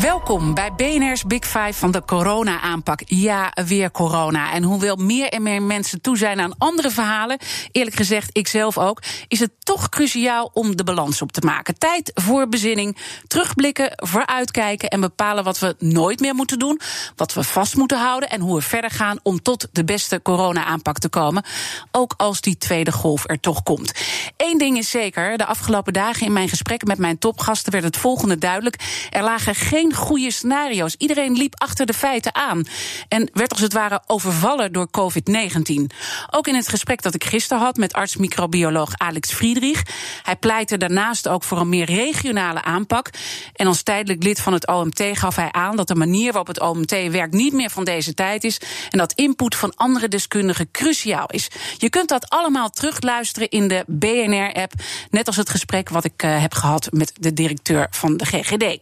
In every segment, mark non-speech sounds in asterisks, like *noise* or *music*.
Welkom bij BNR's Big Five van de corona-aanpak. Ja, weer corona. En hoewel meer en meer mensen toe zijn aan andere verhalen, eerlijk gezegd, ik zelf ook, is het toch cruciaal om de balans op te maken. Tijd voor bezinning, terugblikken, vooruitkijken en bepalen wat we nooit meer moeten doen, wat we vast moeten houden en hoe we verder gaan om tot de beste corona-aanpak te komen. Ook als die tweede golf er toch komt. Eén ding is zeker, de afgelopen dagen in mijn gesprekken met mijn topgasten werd het volgende duidelijk. Er lagen geen goede scenario's. Iedereen liep achter de feiten aan en werd als het ware overvallen door COVID-19. Ook in het gesprek dat ik gisteren had met arts-microbioloog Alex Friedrich. Hij pleitte daarnaast ook voor een meer regionale aanpak. En als tijdelijk lid van het OMT gaf hij aan dat de manier waarop het OMT werkt niet meer van deze tijd is. En dat input van andere deskundigen cruciaal is. Je kunt dat allemaal terugluisteren in de BNR-app. Net als het gesprek wat ik uh, heb gehad met de directeur van de GGD.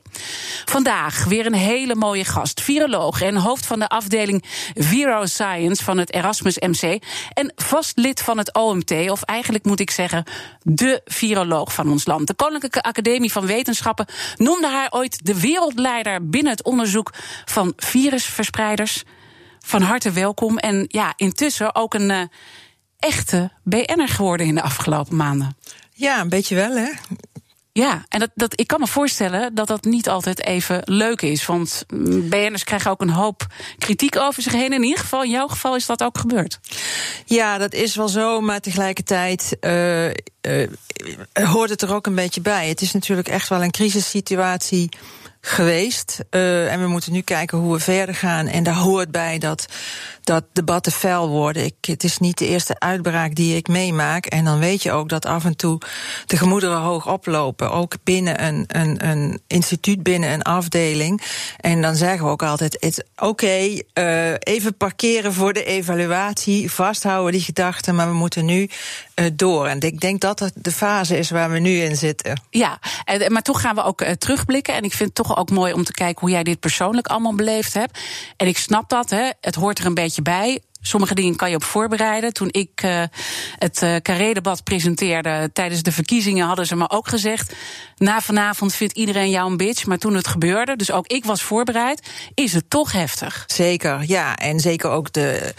Vandaag weer een hele mooie gast. Viroloog en hoofd van de afdeling Viro Science van het Erasmus MC. En vast lid van het OMT, of eigenlijk moet ik zeggen, de viroloog van ons land. De Koninklijke Academie van Wetenschappen noemde haar ooit de wereldleider binnen het onderzoek van virusverspreiders. Van harte welkom. En ja, intussen ook een uh, echte BN'er geworden in de afgelopen maanden. Ja, een beetje wel, hè? Ja, en dat, dat, ik kan me voorstellen dat dat niet altijd even leuk is. Want BN'ers krijgen ook een hoop kritiek over zich heen. In ieder geval, in jouw geval is dat ook gebeurd. Ja, dat is wel zo, maar tegelijkertijd uh, uh, hoort het er ook een beetje bij. Het is natuurlijk echt wel een crisissituatie geweest. Uh, en we moeten nu kijken hoe we verder gaan. En daar hoort bij dat, dat debatten fel worden. Ik, het is niet de eerste uitbraak die ik meemaak. En dan weet je ook dat af en toe de gemoederen hoog oplopen. Ook binnen een, een, een instituut, binnen een afdeling. En dan zeggen we ook altijd: oké, okay, uh, even parkeren voor de evaluatie. Vasthouden die gedachten, maar we moeten nu door. En ik denk dat dat de fase is waar we nu in zitten. Ja, en, maar toch gaan we ook uh, terugblikken. En ik vind het toch ook mooi om te kijken hoe jij dit persoonlijk allemaal beleefd hebt. En ik snap dat, hè. het hoort er een beetje bij. Sommige dingen kan je op voorbereiden. Toen ik uh, het uh, presenteerde tijdens de verkiezingen, hadden ze me ook gezegd: na vanavond vindt iedereen jou een bitch. Maar toen het gebeurde, dus ook ik was voorbereid, is het toch heftig. Zeker, ja. En zeker ook de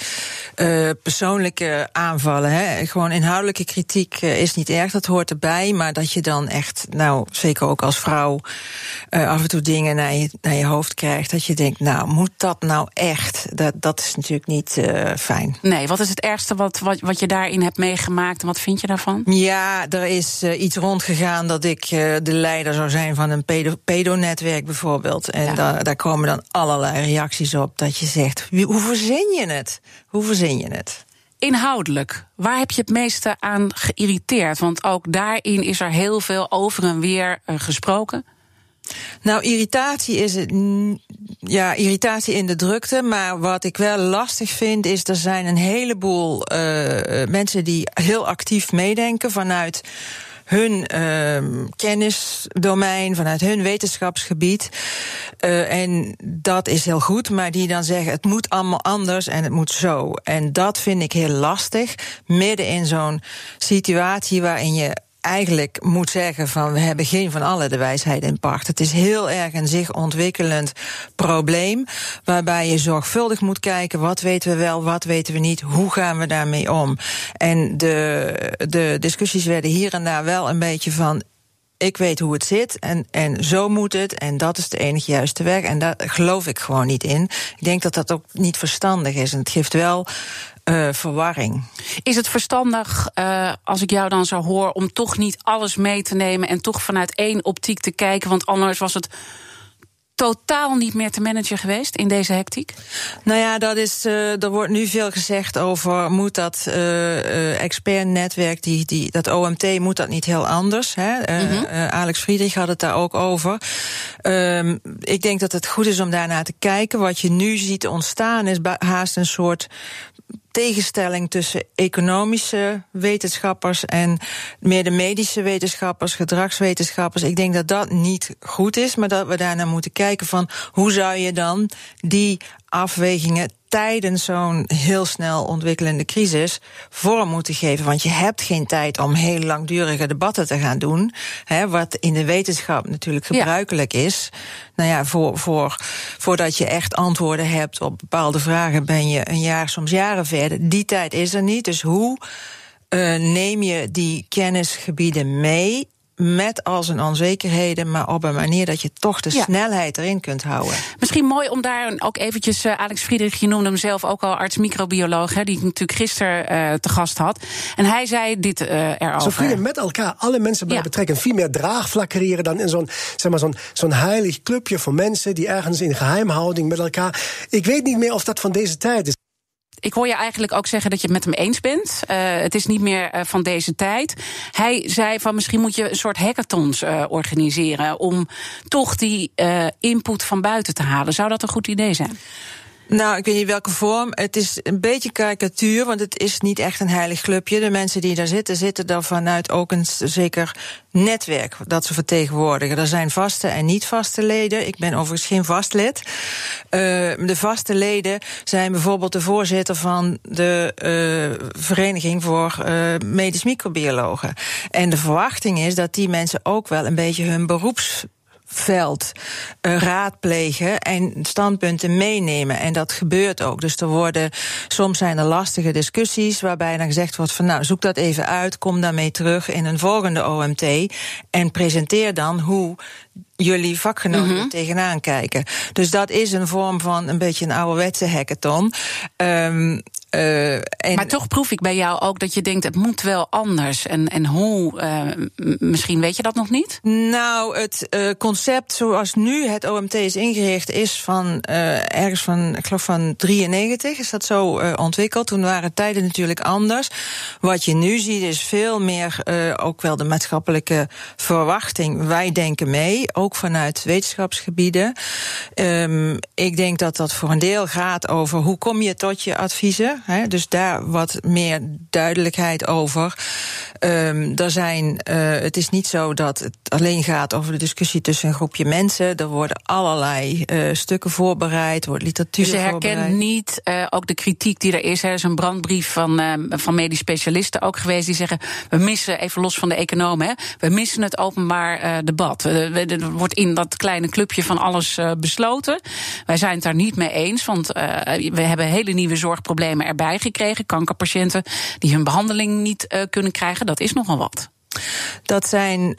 uh, persoonlijke aanvallen. Hè. Gewoon inhoudelijke kritiek is niet erg, dat hoort erbij. Maar dat je dan echt, nou, zeker ook als vrouw, af en toe dingen naar je, naar je hoofd krijgt. Dat je denkt, nou, moet dat nou echt? Dat, dat is natuurlijk niet fijn. Nee, wat is het ergste wat, wat, wat je daarin hebt meegemaakt en wat vind je daarvan? Ja, er is uh, iets rondgegaan dat ik uh, de leider zou zijn van een pedo pedonetwerk bijvoorbeeld. En ja. daar, daar komen dan allerlei reacties op dat je zegt, wie, hoe verzin je het? Hoe verzin je het? Inhoudelijk, waar heb je het meeste aan geïrriteerd? Want ook daarin is er heel veel over en weer uh, gesproken. Nou, irritatie is het. Ja, irritatie in de drukte. Maar wat ik wel lastig vind, is er zijn een heleboel uh, mensen die heel actief meedenken vanuit hun uh, kennisdomein, vanuit hun wetenschapsgebied. Uh, en dat is heel goed, maar die dan zeggen: het moet allemaal anders en het moet zo. En dat vind ik heel lastig, midden in zo'n situatie waarin je eigenlijk moet zeggen van we hebben geen van alle de wijsheid in pacht. Het is heel erg een zich ontwikkelend probleem waarbij je zorgvuldig moet kijken wat weten we wel, wat weten we niet, hoe gaan we daarmee om. En de, de discussies werden hier en daar wel een beetje van ik weet hoe het zit en, en zo moet het en dat is de enige juiste weg. En daar geloof ik gewoon niet in. Ik denk dat dat ook niet verstandig is. En het geeft wel uh, verwarring. Is het verstandig, uh, als ik jou dan zo hoor, om toch niet alles mee te nemen en toch vanuit één optiek te kijken? Want anders was het totaal niet meer te managen geweest in deze hectiek? Nou ja, dat is, uh, er wordt nu veel gezegd over moet dat uh, expertnetwerk, die, die, dat OMT, moet dat niet heel anders? Hè? Mm -hmm. Alex Friedrich had het daar ook over. Um, ik denk dat het goed is om daarnaar te kijken. Wat je nu ziet ontstaan is haast een soort tegenstelling tussen economische wetenschappers en meer de medische wetenschappers, gedragswetenschappers. Ik denk dat dat niet goed is, maar dat we daarnaar moeten kijken van hoe zou je dan die afwegingen tijdens zo'n heel snel ontwikkelende crisis vorm moeten geven. Want je hebt geen tijd om heel langdurige debatten te gaan doen. Hè, wat in de wetenschap natuurlijk gebruikelijk is. Nou ja, voor, voor, voordat je echt antwoorden hebt op bepaalde vragen, ben je een jaar, soms jaren verder. Die tijd is er niet. Dus hoe uh, neem je die kennisgebieden mee met al zijn onzekerheden, maar op een manier dat je toch de snelheid erin kunt houden. Misschien mooi om daar ook eventjes, uh, Alex Friedrich, je noemde hem zelf ook al arts-microbioloog, die ik natuurlijk gisteren uh, te gast had. En hij zei dit uh, erover. Zo vrienden met elkaar alle mensen bij ja. betrekken. Veel meer draagvlak creëren dan in zo'n zeg maar, zo'n zo'n heilig clubje van mensen die ergens in geheimhouding met elkaar. Ik weet niet meer of dat van deze tijd is ik hoor je eigenlijk ook zeggen dat je het met hem eens bent. Uh, het is niet meer uh, van deze tijd. Hij zei van misschien moet je een soort hackathons uh, organiseren om toch die input van buiten te halen. Zou dat een goed idee zijn? Nou, ik weet niet welke vorm. Het is een beetje karikatuur, want het is niet echt een heilig clubje. De mensen die daar zitten, zitten daar vanuit ook een zeker netwerk dat ze vertegenwoordigen. Er zijn vaste en niet vaste leden. Ik ben overigens geen vast lid. Uh, de vaste leden zijn bijvoorbeeld de voorzitter van de uh, Vereniging voor uh, Medisch Microbiologen. En de verwachting is dat die mensen ook wel een beetje hun beroeps veld uh, raadplegen en standpunten meenemen. En dat gebeurt ook. Dus er worden, soms zijn er lastige discussies waarbij dan gezegd wordt van nou, zoek dat even uit, kom daarmee terug in een volgende OMT en presenteer dan hoe jullie vakgenoten mm -hmm. tegenaan kijken. Dus dat is een vorm van een beetje een ouderwetse hackathon. Um, uh, en maar toch proef ik bij jou ook dat je denkt, het moet wel anders. En, en hoe, uh, misschien weet je dat nog niet? Nou, het uh, concept zoals nu het OMT is ingericht, is van ergens van, ik geloof van 93 is dat zo ontwikkeld. Toen waren tijden natuurlijk anders. Wat je nu ziet is veel meer ook wel de maatschappelijke verwachting. Wij denken mee, ook vanuit wetenschapsgebieden. Um, ik denk dat dat voor een deel gaat over hoe kom je tot je adviezen. Hè, dus daar wat meer duidelijkheid over. Um, er zijn, uh, het is niet zo dat het alleen gaat over de discussie tussen een groepje mensen. Er worden allerlei uh, stukken voorbereid, wordt literatuur Dus je herkent niet uh, ook de kritiek die er is. Er is een brandbrief van, van medisch specialisten ook geweest die zeggen: we missen, even los van de economen, hè, we missen het openbaar debat. Er wordt in dat kleine clubje van alles besloten. Wij zijn het daar niet mee eens, want we hebben hele nieuwe zorgproblemen erbij gekregen. Kankerpatiënten die hun behandeling niet uh, kunnen krijgen. Dat is nogal wat. Dat zijn,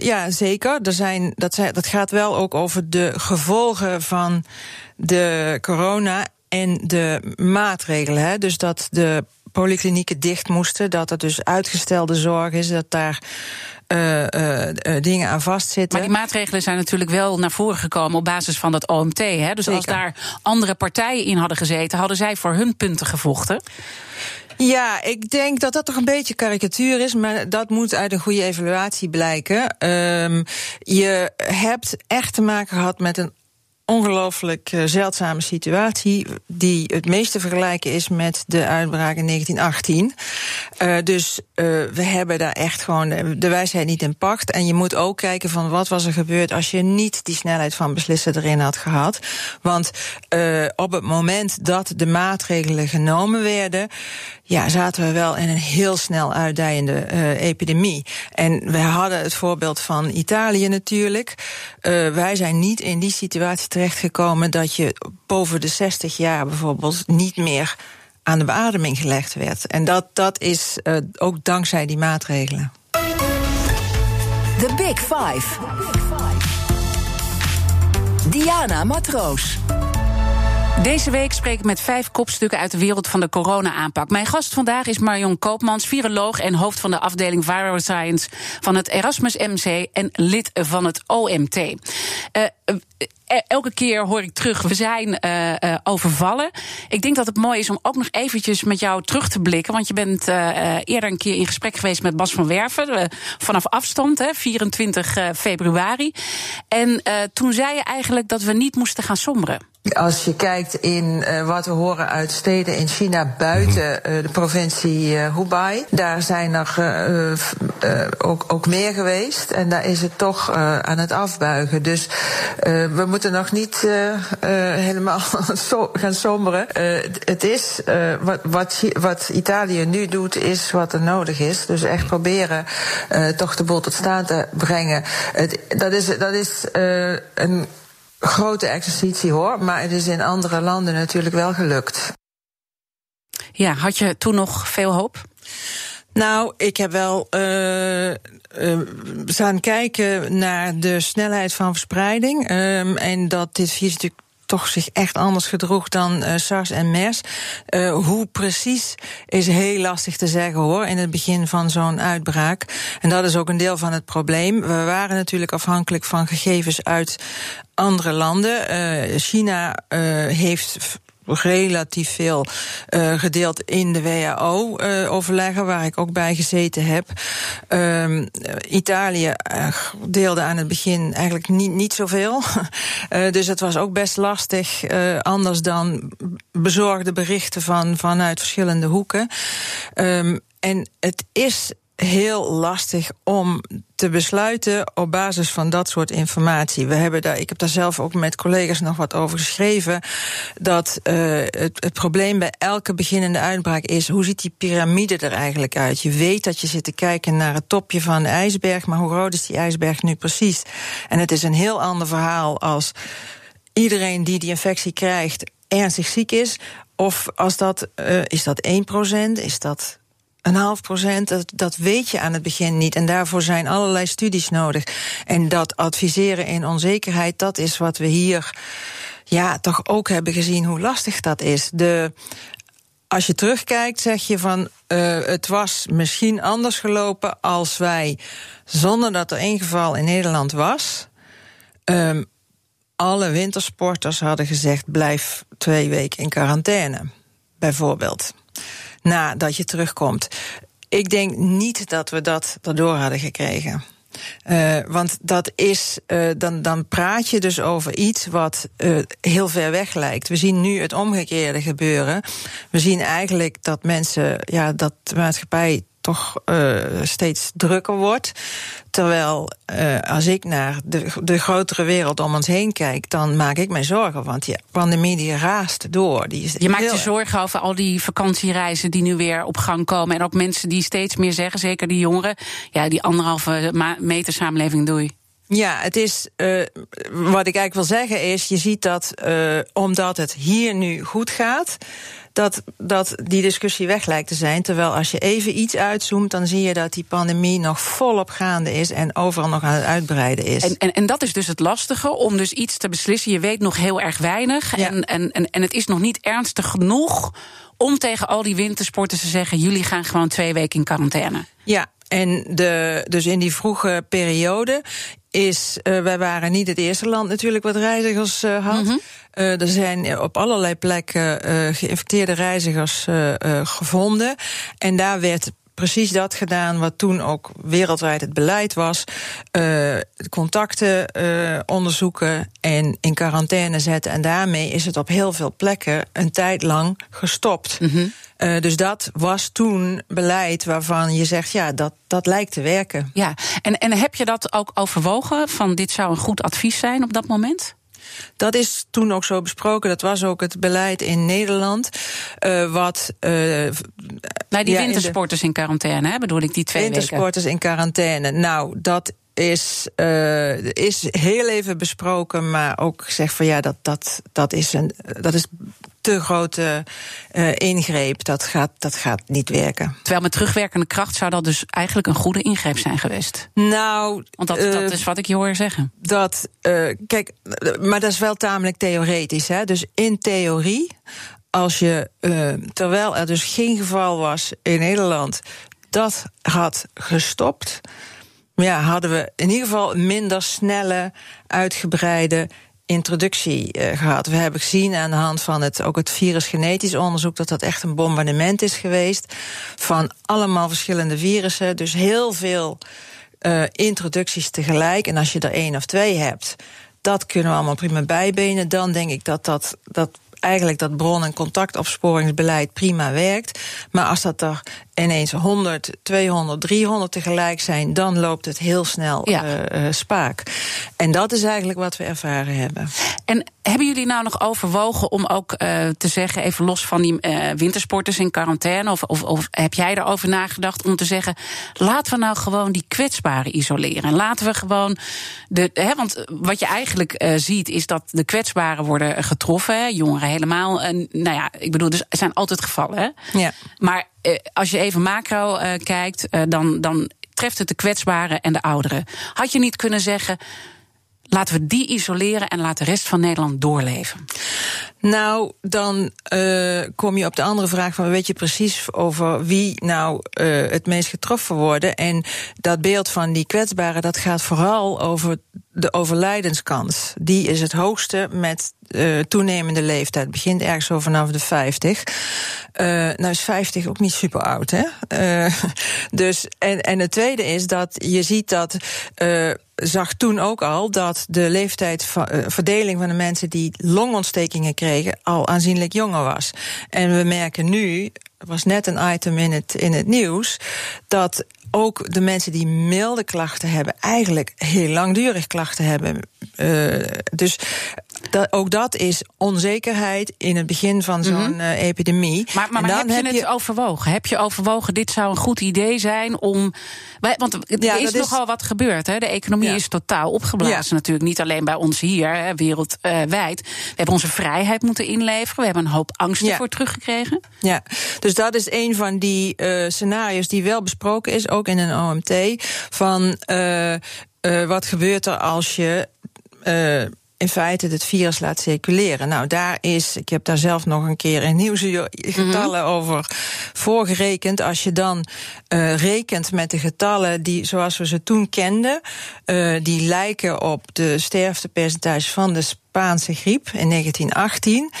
ja zeker. Er zijn, dat, zijn, dat gaat wel ook over de gevolgen van de corona en de maatregelen. Hè. Dus dat de polyklinieken dicht moesten, dat er dus uitgestelde zorg is, dat daar uh, uh, dingen aan vastzitten. Maar die maatregelen zijn natuurlijk wel naar voren gekomen op basis van dat OMT. Hè? Dus Zeker. als daar andere partijen in hadden gezeten, hadden zij voor hun punten gevochten. Ja, ik denk dat dat toch een beetje karikatuur is, maar dat moet uit een goede evaluatie blijken. Um, je hebt echt te maken gehad met een ongelooflijk uh, zeldzame situatie. die het meest vergelijken is met de uitbraak in 1918. Uh, dus uh, we hebben daar echt gewoon de, de, wijsheid niet in pacht. En je moet ook kijken van wat was er gebeurd als je niet die snelheid van beslissen erin had gehad. Want op het moment dat de maatregelen genomen werden. Ja, zaten we wel in een heel snel uitdijende epidemie. En we hadden het voorbeeld van Italië natuurlijk. wij zijn niet in die situatie terechtgekomen dat je boven de 60 jaar bijvoorbeeld niet meer aan de beademing gelegd werd. En dat, dat is uh, ook dankzij die maatregelen. The Big Five. Diana Matroos. Deze week spreek ik met vijf kopstukken uit de wereld van de corona-aanpak. Mijn gast vandaag is Marion Koopmans, viroloog en hoofd van de afdeling Viral Science van het Erasmus MC en lid van het OMT. Uh, elke keer hoor ik terug, we zijn overvallen. Ik denk dat het mooi is om ook nog eventjes met jou terug te blikken. Want je bent eerder een keer in gesprek geweest met Bas van Werven. vanaf afstand, hè, 24 februari. En toen zei je eigenlijk dat we niet moesten gaan somberen. Als je kijkt in uh, wat we horen uit steden in China buiten uh, de provincie uh, Hubei, daar zijn er ook, ook meer geweest en daar is het toch aan het afbuigen. Dus we moeten nog niet helemaal *laughs* so gaan somberen. het is wat, wat, wat Italië nu doet, is wat er nodig is. Dus echt proberen toch de boel tot staan te brengen. Het, dat is, dat is een grote exercitie hoor, maar het is in andere landen natuurlijk wel gelukt. Ja, had je toen nog veel hoop? Nou, ik heb wel uh, uh, staan kijken naar de snelheid van verspreiding. Uh, en dat dit virus natuurlijk toch zich echt anders gedroeg dan uh, SARS en MERS. Uh, hoe precies is heel lastig te zeggen hoor, in het begin van zo'n uitbraak. En dat is ook een deel van het probleem. We waren natuurlijk afhankelijk van gegevens uit andere landen. Uh, China heeft relatief veel uh, gedeeld in de WHO-overleggen, uh, waar ik ook bij gezeten heb. Uh, Italië uh, deelde aan het begin eigenlijk niet, niet zoveel. *laughs* dus het was ook best lastig, anders dan bezorgde berichten van, vanuit verschillende hoeken. Um, en het is heel lastig om te besluiten op basis van dat soort informatie. We hebben daar, ik heb daar zelf ook met collega's nog wat over geschreven. Dat uh, het, het, probleem bij elke beginnende uitbraak is: hoe ziet die piramide er eigenlijk uit? Je weet dat je zit te kijken naar het topje van de ijsberg, maar hoe groot is die ijsberg nu precies? En het is een heel ander verhaal als iedereen die die infectie krijgt ernstig ziek is. Of als dat, uh, is dat 1%, is dat een half procent, dat, weet je aan het begin niet. En daarvoor zijn allerlei studies nodig. En dat adviseren in onzekerheid, dat is wat we hier ja, toch ook hebben gezien hoe lastig dat is. De, als je terugkijkt, zeg je van uh, het was misschien anders gelopen als wij, zonder dat er één geval in Nederland was, um, alle wintersporters hadden gezegd: blijf twee weken in quarantaine, bijvoorbeeld nadat je terugkomt. Ik denk niet dat we dat erdoor hadden gekregen. Uh, want dat is, uh, dan, dan praat je dus over iets wat uh, heel ver weg lijkt. We zien nu het omgekeerde gebeuren. We zien eigenlijk dat mensen, ja, dat de maatschappij toch uh, steeds drukker wordt. Terwijl uh, als ik naar de, de grotere wereld om ons heen kijk, dan maak ik mij zorgen. Want die pandemie die raast door. Die is je maakt je zorgen over al die vakantiereizen die nu weer op gang komen. En ook mensen die steeds meer zeggen, zeker die jongeren. Ja, die anderhalve meter samenleving doei. Ja, het is. Uh, wat ik eigenlijk wil zeggen is: je ziet dat uh, omdat het hier nu goed gaat dat, dat die discussie weg lijkt te zijn. Terwijl als je even iets uitzoomt, dan zie je dat die pandemie nog volop gaande is en overal nog aan het uitbreiden is. En, en, en dat is dus het lastige, om dus iets te beslissen. Je weet nog heel erg weinig. En, en, en, en het is nog niet ernstig genoeg om tegen al die wintersporters te zeggen: jullie gaan gewoon twee weken in quarantaine. Ja, en de, dus in die vroege periode is, uh, wij waren niet het eerste land natuurlijk wat reizigers uh, had. Mm -hmm. uh, er zijn op allerlei plekken geïnfecteerde reizigers gevonden. En daar werd precies dat gedaan wat toen ook wereldwijd het beleid was. Uh, contacten uh, onderzoeken en in quarantaine zetten. En daarmee is het op heel veel plekken een tijd lang gestopt. Mm -hmm. uh, dus dat was toen beleid waarvan je zegt, ja, dat, dat lijkt te werken. Ja, en, en heb je dat ook overwogen? Van dit zou een goed advies zijn op dat moment? Dat is toen ook zo besproken. Dat was ook het beleid in Nederland. Uh, wat. Uh, die ja, wintersporters in, in, quarantaine, hè, bedoel ik, die twee wintersporters weken. in quarantaine. Nou, dat is, uh, is heel even besproken, maar ook gezegd van ja, dat, dat, dat, is, een, dat is te grote uh, ingreep. Dat gaat, dat gaat niet werken. Terwijl met terugwerkende kracht zou dat dus eigenlijk een goede ingreep zijn geweest. Nou, want dat, uh, dat is wat ik je hoor zeggen. Dat, kijk, maar dat is wel tamelijk theoretisch. Hè? Dus in theorie, als je, terwijl er dus geen geval was in Nederland, dat had gestopt ja, hadden we in ieder geval minder snelle, uitgebreide introductie uh, gehad. We hebben gezien aan de hand van het, ook het virusgenetisch onderzoek dat dat echt een bombardement is geweest van allemaal verschillende virussen. Dus heel veel uh, introducties tegelijk. En als je er één of twee hebt, dat kunnen we allemaal prima bijbenen. Dan denk ik dat dat, dat eigenlijk dat bron- en contactopsporingsbeleid prima werkt. Maar als dat er ineens 100, 200, 300 tegelijk zijn, dan loopt het heel snel ja. uh, spaak. En dat is eigenlijk wat we ervaren hebben. En hebben jullie nou nog overwogen om ook uh, te zeggen, even los van die wintersporters in quarantaine, of, of, of, heb jij erover nagedacht om te zeggen, laten we nou gewoon die kwetsbaren isoleren. En laten we gewoon de. Hè, want wat je eigenlijk ziet, is dat de kwetsbaren worden getroffen, hè, jongeren helemaal. En, nou ja, ik bedoel, dus er zijn altijd gevallen. Hè? Ja. Maar als je even macro uh, kijkt, uh, dan, dan treft het de kwetsbaren en de ouderen. Had je niet kunnen zeggen. Laten we die isoleren en laat de rest van Nederland doorleven. Nou, dan uh, kom je op de andere vraag van weet je precies over wie nou uh, het meest getroffen worden. En dat beeld van die kwetsbaren, dat gaat vooral over de overlijdenskans. Die is het hoogste met uh, toenemende leeftijd. Het begint ergens zo vanaf de 50. Uh, nou is 50 ook niet super oud, hè? *laughs* Dus, en, en het tweede is dat je ziet dat. Zag toen ook al dat de leeftijdsverdeling van de mensen die longontstekingen kregen al aanzienlijk jonger was. En we merken nu, er was net een item in het, in het nieuws, dat ook de mensen die milde klachten hebben, eigenlijk heel langdurig klachten hebben. Uh, dus dat, ook dat is onzekerheid in het begin van zo'n mm -hmm. uh, epidemie. Maar, maar, maar heb je heb het je... overwogen? Heb je overwogen, dit zou een goed idee zijn om. Want er ja, is nogal is... wat gebeurd. Hè? De economie ja. is totaal opgeblazen. Ja. Natuurlijk niet alleen bij ons hier, hè, wereldwijd. We hebben onze vrijheid moeten inleveren. We hebben een hoop angsten voor teruggekregen. Ja, dus dat is een van die uh, scenario's die wel besproken is, ook in een OMT. Van uh, wat gebeurt er als je in feite het virus laat circuleren. Nou, daar is, ik heb daar zelf nog een keer in nieuwse getallen mm -hmm. over voorgerekend. Als je dan uh, rekent met de getallen die, zoals we ze toen kenden, uh, die lijken op de sterftepercentage van de Spaanse griep in 1918,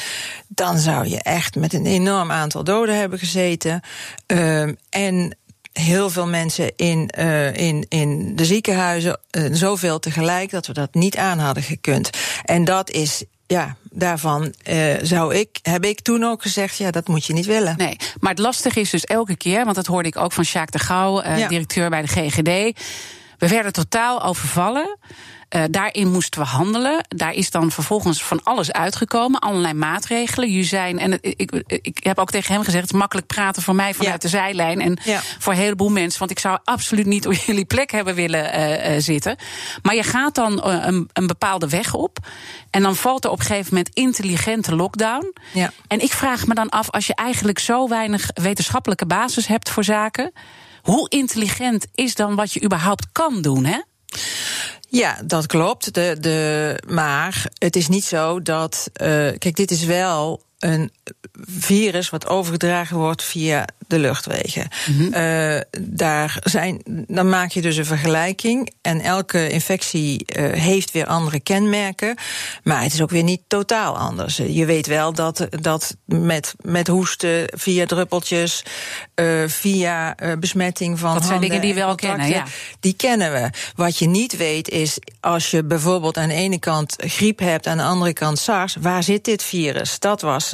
dan zou je echt met een enorm aantal doden hebben gezeten. Uh, en heel veel mensen in, uh, in, in de ziekenhuizen, uh, zoveel tegelijk, dat we dat niet aan hadden gekund. En dat is ja, daarvan uh, zou ik, heb ik toen ook gezegd, ja, dat moet je niet willen. Nee, maar het lastige is dus elke keer, want dat hoorde ik ook van Sjaak de Gouw, ja. directeur bij de GGD. We werden totaal overvallen. Uh, daarin moesten we handelen. Daar is dan vervolgens van alles uitgekomen, allerlei maatregelen. Jullie zijn, en ik, ik heb ook tegen hem gezegd: het is makkelijk praten voor mij vanuit ja. de zijlijn. En ja. voor een heleboel mensen, want ik zou absoluut niet op *laughs* jullie plek hebben willen uh, uh, zitten. Maar je gaat dan een, een, bepaalde weg op. En dan valt er op een gegeven moment intelligente lockdown. Ja. En ik vraag me dan af, als je eigenlijk zo weinig wetenschappelijke basis hebt voor zaken. Hoe intelligent is dan wat je überhaupt kan doen, hè? Ja, dat klopt. De, de, maar het is niet zo dat. Uh, kijk, dit is wel een virus wat overgedragen wordt via de luchtwegen. Mm -hmm. uh, daar zijn, dan maak je dus een vergelijking. En elke infectie uh, heeft weer andere kenmerken. Maar het is ook weer niet totaal anders. Je weet wel dat, dat met, met hoesten, via druppeltjes, uh, via besmetting van. Dat zijn dingen die we wel kennen. Ja. Die kennen we. Wat je niet weet is als je bijvoorbeeld aan de ene kant griep hebt, aan de andere kant SARS, waar zit dit virus? Dat was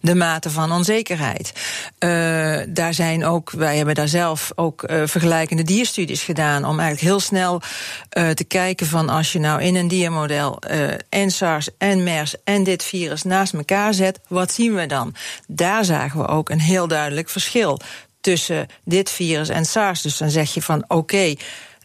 de mate van onzekerheid. Uh, daar zijn ook, wij hebben daar zelf ook uh, vergelijkende dierstudies gedaan. om eigenlijk heel snel uh, te kijken van als je nou in een diermodel en SARS en MERS en dit virus naast elkaar zet, wat zien we dan? Daar zagen we ook een heel duidelijk verschil tussen dit virus en SARS. Dus dan zeg je van oké.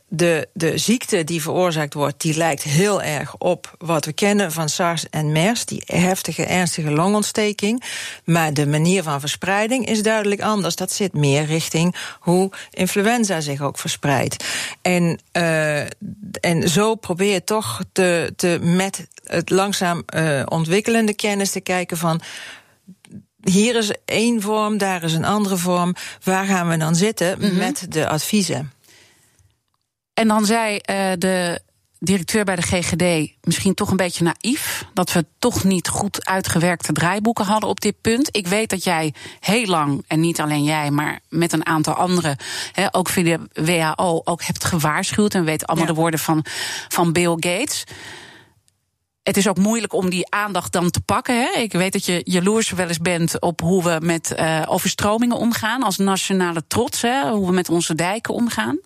De, de ziekte die veroorzaakt wordt, die lijkt heel erg op wat we kennen van SARS en MERS, die heftige, ernstige longontsteking. Maar de manier van verspreiding is duidelijk anders. Dat zit meer richting hoe influenza zich ook verspreidt. En, uh, en zo probeer je toch te, te met het langzaam uh, ontwikkelende kennis te kijken van hier is één vorm, daar is een andere vorm. Waar gaan we dan zitten mm -hmm. met de adviezen? En dan zei uh, de directeur bij de GGD misschien toch een beetje naïef. Dat we toch niet goed uitgewerkte draaiboeken hadden op dit punt. Ik weet dat jij heel lang, en niet alleen jij, maar met een aantal anderen, he, ook via de WHO, ook hebt gewaarschuwd. En weet allemaal ja. de woorden van, van Bill Gates. het is ook moeilijk om die aandacht dan te pakken. Hè? Ik weet dat je jaloers wel eens bent op hoe we met uh, overstromingen omgaan. Als nationale trots, hè? hoe we met onze dijken omgaan.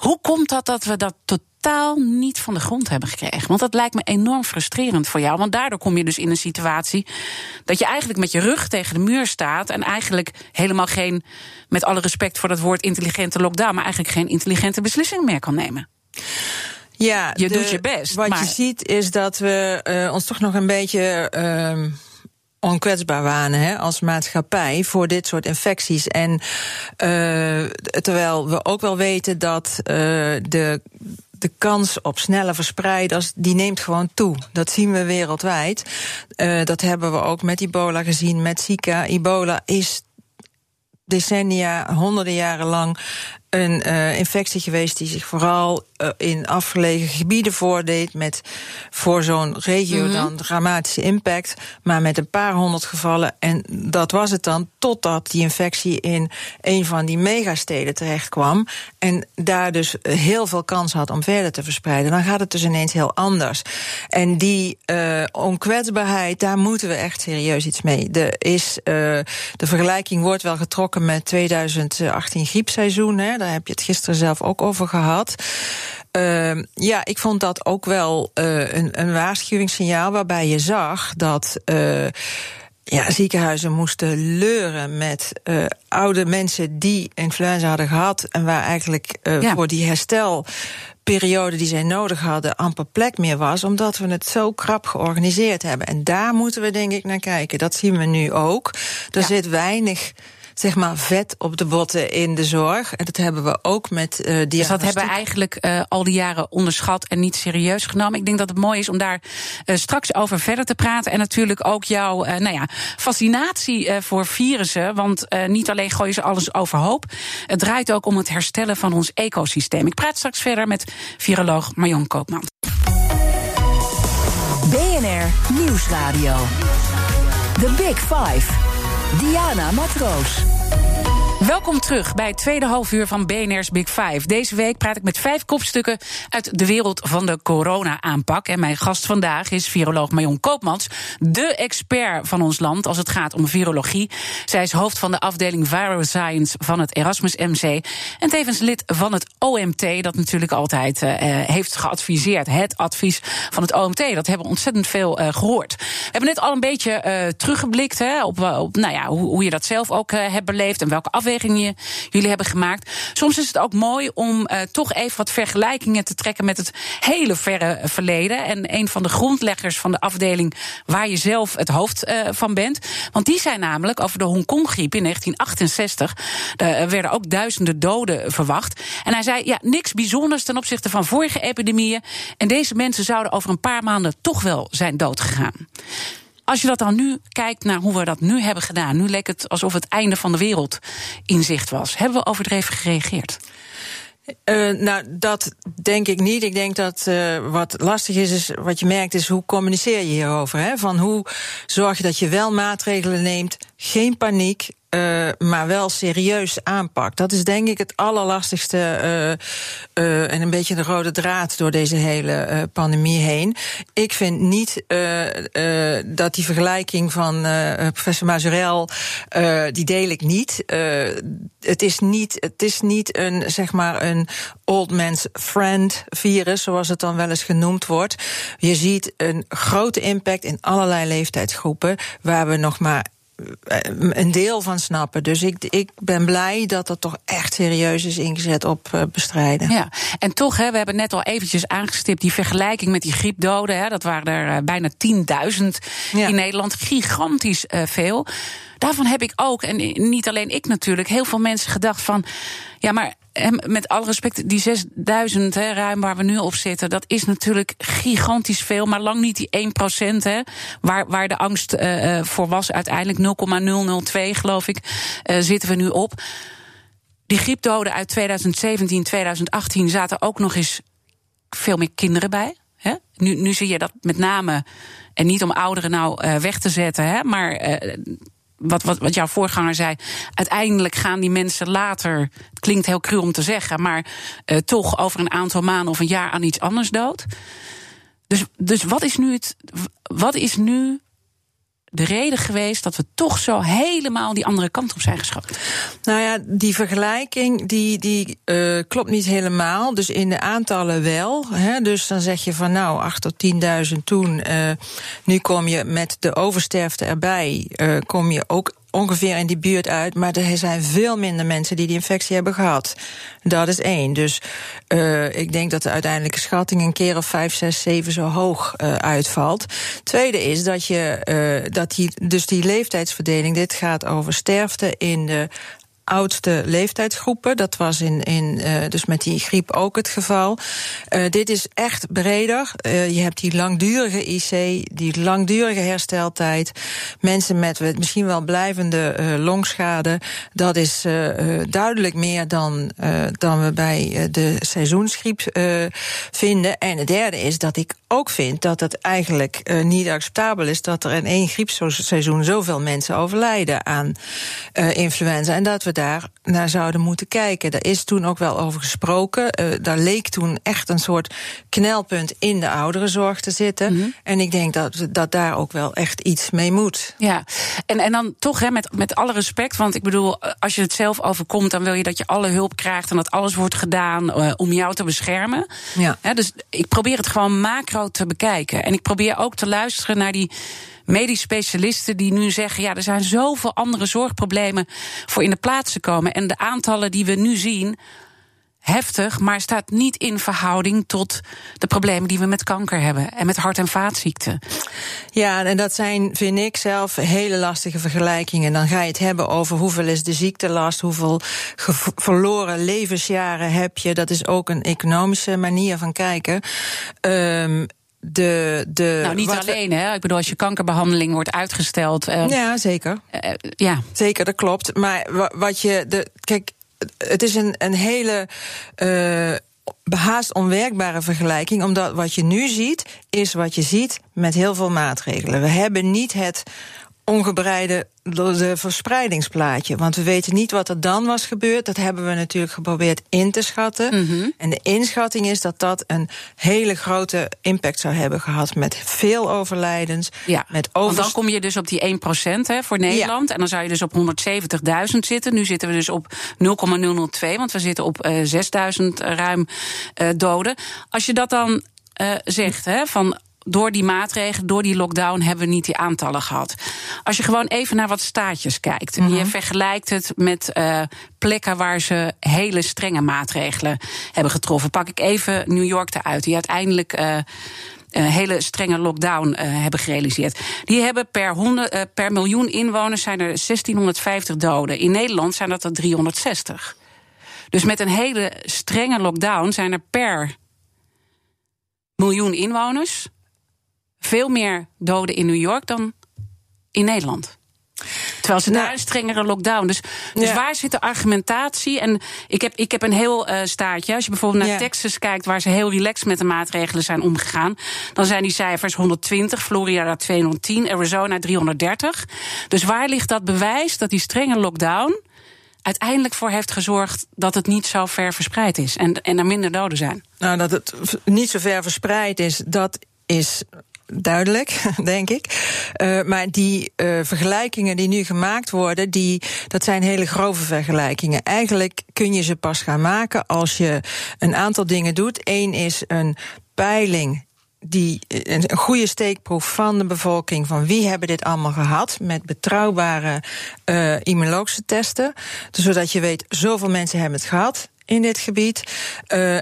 Hoe komt dat dat we dat totaal niet van de grond hebben gekregen? Want dat lijkt me enorm frustrerend voor jou. Want daardoor kom je dus in een situatie dat je eigenlijk met je rug tegen de muur staat. En eigenlijk helemaal geen, met alle respect voor dat woord intelligente lockdown, maar eigenlijk geen intelligente beslissing meer kan nemen. Ja, je doet je best. Wat je ziet is dat we uh, ons toch nog een beetje. Uh, onkwetsbaar wanen hè, als maatschappij voor dit soort infecties. En uh, terwijl we ook wel weten dat uh, de de kans op snelle verspreiders, die neemt gewoon toe. Dat zien we wereldwijd. Uh, dat hebben we ook met ebola gezien, met Zika. Ebola is decennia, honderden jaren lang een uh, infectie geweest die zich vooral uh, in afgelegen gebieden voordeed. Met voor zo'n regio mm -hmm. dan dramatische impact. Maar met een paar honderd gevallen. En dat was het dan totdat die infectie in een van die megasteden terecht kwam. En daar dus heel veel kans had om verder te verspreiden. Dan gaat het dus ineens heel anders. En die uh, onkwetsbaarheid, daar moeten we echt serieus iets mee. Er is, de vergelijking wordt wel getrokken met 2018 griepseizoen. Hè. Daar heb je het gisteren zelf ook over gehad. Uh, ja, ik vond dat ook wel uh, een, een waarschuwingssignaal waarbij je zag dat. Uh, ja, ziekenhuizen moesten leuren met uh, oude mensen die influenza hadden gehad. En waar eigenlijk uh, ja. voor die herstelperiode die zij nodig hadden amper plek meer was. Omdat we het zo krap georganiseerd hebben. En daar moeten we denk ik naar kijken. Dat zien we nu ook. Er ja. zit weinig zeg maar vet op de botten in de zorg. En dat hebben we ook met uh, diagnostiek. Dus dat hebben we eigenlijk uh, al die jaren onderschat en niet serieus genomen. Ik denk dat het mooi is om daar uh, straks over verder te praten. En natuurlijk ook jouw nou ja, fascinatie voor virussen. Want niet alleen gooien ze alles overhoop. Het draait ook om het herstellen van ons ecosysteem. Ik praat straks verder met viroloog Marion Koopman. BNR Nieuwsradio. The Big Five. Diana Matroos. Welkom terug bij het tweede halfuur van BNR's Big Five. Deze week praat ik met vijf kopstukken uit de wereld van de corona-aanpak. En mijn gast vandaag is viroloog Marion Koopmans, de expert van ons land als het gaat om virologie. Zij is hoofd van de afdeling Viral Science van het Erasmus MC. En tevens lid van het OMT, dat natuurlijk altijd uh, heeft geadviseerd. Het advies van het OMT, dat hebben we ontzettend veel uh, gehoord. We hebben net al een beetje teruggeblikt hè, op, op nou ja, hoe, hoe, je dat zelf ook hebt beleefd en welke afwegingen jullie hebben gemaakt. Soms is het ook mooi om uh, toch even wat vergelijkingen te trekken met het hele verre verleden. En een van de grondleggers van de afdeling waar je zelf het hoofd uh, van bent. Want die zei namelijk over de Hongkong-griep in 1968. Er werden ook duizenden doden verwacht. En hij zei: ja, niks bijzonders ten opzichte van vorige epidemieën. En deze mensen zouden over een paar maanden toch wel zijn doodgegaan. Als je dat dan nu kijkt naar hoe we dat nu hebben gedaan, nu leek het alsof het einde van de wereld in zicht was. Hebben we overdreven gereageerd? Uh, nou, dat denk ik niet. Ik denk dat uh, wat lastig is, is, wat je merkt, is hoe communiceer je hierover? Hè? Van hoe zorg je dat je wel maatregelen neemt, geen paniek, uh, maar wel serieus aanpakt. Dat is denk ik het allerlastigste uh, uh, en een beetje de rode draad door deze hele pandemie heen. Ik vind niet dat die vergelijking van professor Mazurel, die deel ik niet. het, is niet het is niet een, zeg maar, een old man's friend virus, zoals het dan wel eens genoemd wordt. Je ziet een grote impact in allerlei leeftijdsgroepen, waar we nog maar een deel van snappen. Dus ik, ik ben blij dat er toch echt serieus is ingezet op uh, bestrijden. Ja, en toch, hè, we hebben net al eventjes aangestipt... die vergelijking met die griepdoden. Hè, dat waren er uh, bijna 10.000 ja. in Nederland. Gigantisch uh, veel. Daarvan heb ik ook, en niet alleen ik natuurlijk... heel veel mensen gedacht van... ja, maar met alle respect, die 6000 hè, ruim waar we nu op zitten, dat is natuurlijk gigantisch veel, maar lang niet die 1 procent, waar, waar de angst uh, voor was. Uiteindelijk 0,002, geloof ik, uh, zitten we nu op. Die griepdoden uit 2017, 2018 zaten ook nog eens veel meer kinderen bij. Hè? Nu, nu zie je dat met name, en niet om ouderen nou weg te zetten, hè, maar wat, wat, wat jouw voorganger zei. Uiteindelijk gaan die mensen later. Het klinkt heel cru om te zeggen, maar uh, toch over een aantal maanden of een jaar aan iets anders dood. Dus, dus wat is nu het. Wat is nu de reden geweest dat we toch zo helemaal die andere kant op zijn geschoten? Nou ja, die vergelijking die, die uh, klopt niet helemaal. Dus in de aantallen wel. Hè. Dus dan zeg je van nou, 8 tot 10.000 toen. Uh, nu kom je met de oversterfte erbij. Uh, kom je ook ongeveer in die buurt uit. Maar er zijn veel minder mensen die die infectie hebben gehad. Dat is één. Dus uh, ik denk dat de uiteindelijke schatting een keer of vijf, zes, zeven zo hoog uh, uitvalt. Tweede is dat je uh, dat die, dus die leeftijdsverdeling, dit gaat over sterfte in de oudste leeftijdsgroepen. Dat was in, in, uh, dus met die griep ook het geval. Uh, dit is echt breder. Uh, je hebt die langdurige IC, die langdurige hersteltijd. Mensen met misschien wel blijvende longschade. Dat is duidelijk meer dan, dan we bij de seizoensgriep vinden. En het derde is dat ik ook vind dat het eigenlijk niet acceptabel is dat er in één griepseizoen zoveel mensen overlijden aan influenza. En dat we daar naar zouden moeten kijken. Daar is toen ook wel over gesproken. Uh, daar leek toen echt een soort knelpunt in de ouderenzorg te zitten. Mm -hmm. En ik denk dat, dat daar ook wel echt iets mee moet. Ja, en, en dan toch hè, met, met alle respect, want ik bedoel, als je het zelf overkomt, dan wil je dat je alle hulp krijgt en dat alles wordt gedaan uh, om jou te beschermen. Ja. Dus ik probeer het gewoon macro te bekijken. En ik probeer ook te luisteren naar die medisch specialisten die nu zeggen: ja, er zijn zoveel andere zorgproblemen voor in de plaats te komen. En de aantallen die we nu zien. Heftig, maar staat niet in verhouding tot de problemen die we met kanker hebben en met hart- en vaatziekten. Ja, en dat zijn, vind ik zelf, hele lastige vergelijkingen. Dan ga je het hebben over hoeveel is de ziektelast, hoeveel verloren levensjaren heb je. Dat is ook een economische manier van kijken. Um, de, de, nou, niet alleen, hè? Ik bedoel, als je kankerbehandeling wordt uitgesteld. Uh, ja, zeker. Uh, ja. Zeker, dat klopt. Maar wat je. De, kijk, het is een, een hele. Uh, behaast onwerkbare vergelijking, omdat wat je nu ziet, is wat je ziet met heel veel maatregelen. We hebben niet het ongebreide de verspreidingsplaatje. Want we weten niet wat er dan was gebeurd. Dat hebben we natuurlijk geprobeerd in te schatten. Mm -hmm. En de inschatting is dat dat een hele grote impact zou hebben gehad. Met veel overlijdens. Ja, met over... want dan kom je dus op die 1% hè, voor Nederland. Ja. En dan zou je dus op 170.000 zitten. Nu zitten we dus op 0,002. Want we zitten op uh, 6.000 ruim uh, doden. Als je dat dan uh, zegt, hè, van door die maatregelen, door die lockdown, hebben we niet die aantallen gehad. Als je gewoon even naar wat staatjes kijkt en mm -hmm. je vergelijkt het met uh, plekken waar ze hele strenge maatregelen hebben getroffen. Pak ik even New York eruit, die uiteindelijk. Uh, een hele strenge lockdown uh, hebben gerealiseerd. Die hebben per, 100, uh, per miljoen inwoners zijn er 1650 doden. In Nederland zijn dat er 360. Dus met een hele strenge lockdown zijn er per miljoen inwoners veel meer doden in New York dan in Nederland. Terwijl ze nou, daar een strengere lockdown. Dus, dus ja. waar zit de argumentatie? En ik heb, ik heb een heel uh, staartje. Als je bijvoorbeeld naar ja. Texas kijkt, waar ze heel relaxed met de maatregelen zijn omgegaan, dan zijn die cijfers 120, Florida 210, Arizona 330. Dus waar ligt dat bewijs dat die strenge lockdown uiteindelijk voor heeft gezorgd dat het niet zo ver verspreid is en, en er minder doden zijn? Nou, dat het niet zo ver verspreid is, dat is duidelijk, *laughs* denk ik. Uh, maar die uh, vergelijkingen die nu gemaakt worden, die, dat zijn hele grove vergelijkingen. Eigenlijk kun je ze pas gaan maken als je een aantal dingen doet. Eén is een peiling die een goede steekproef van de bevolking van wie hebben dit allemaal gehad met betrouwbare uh, immunologische testen, dus zodat je weet zoveel mensen hebben het gehad in dit gebied,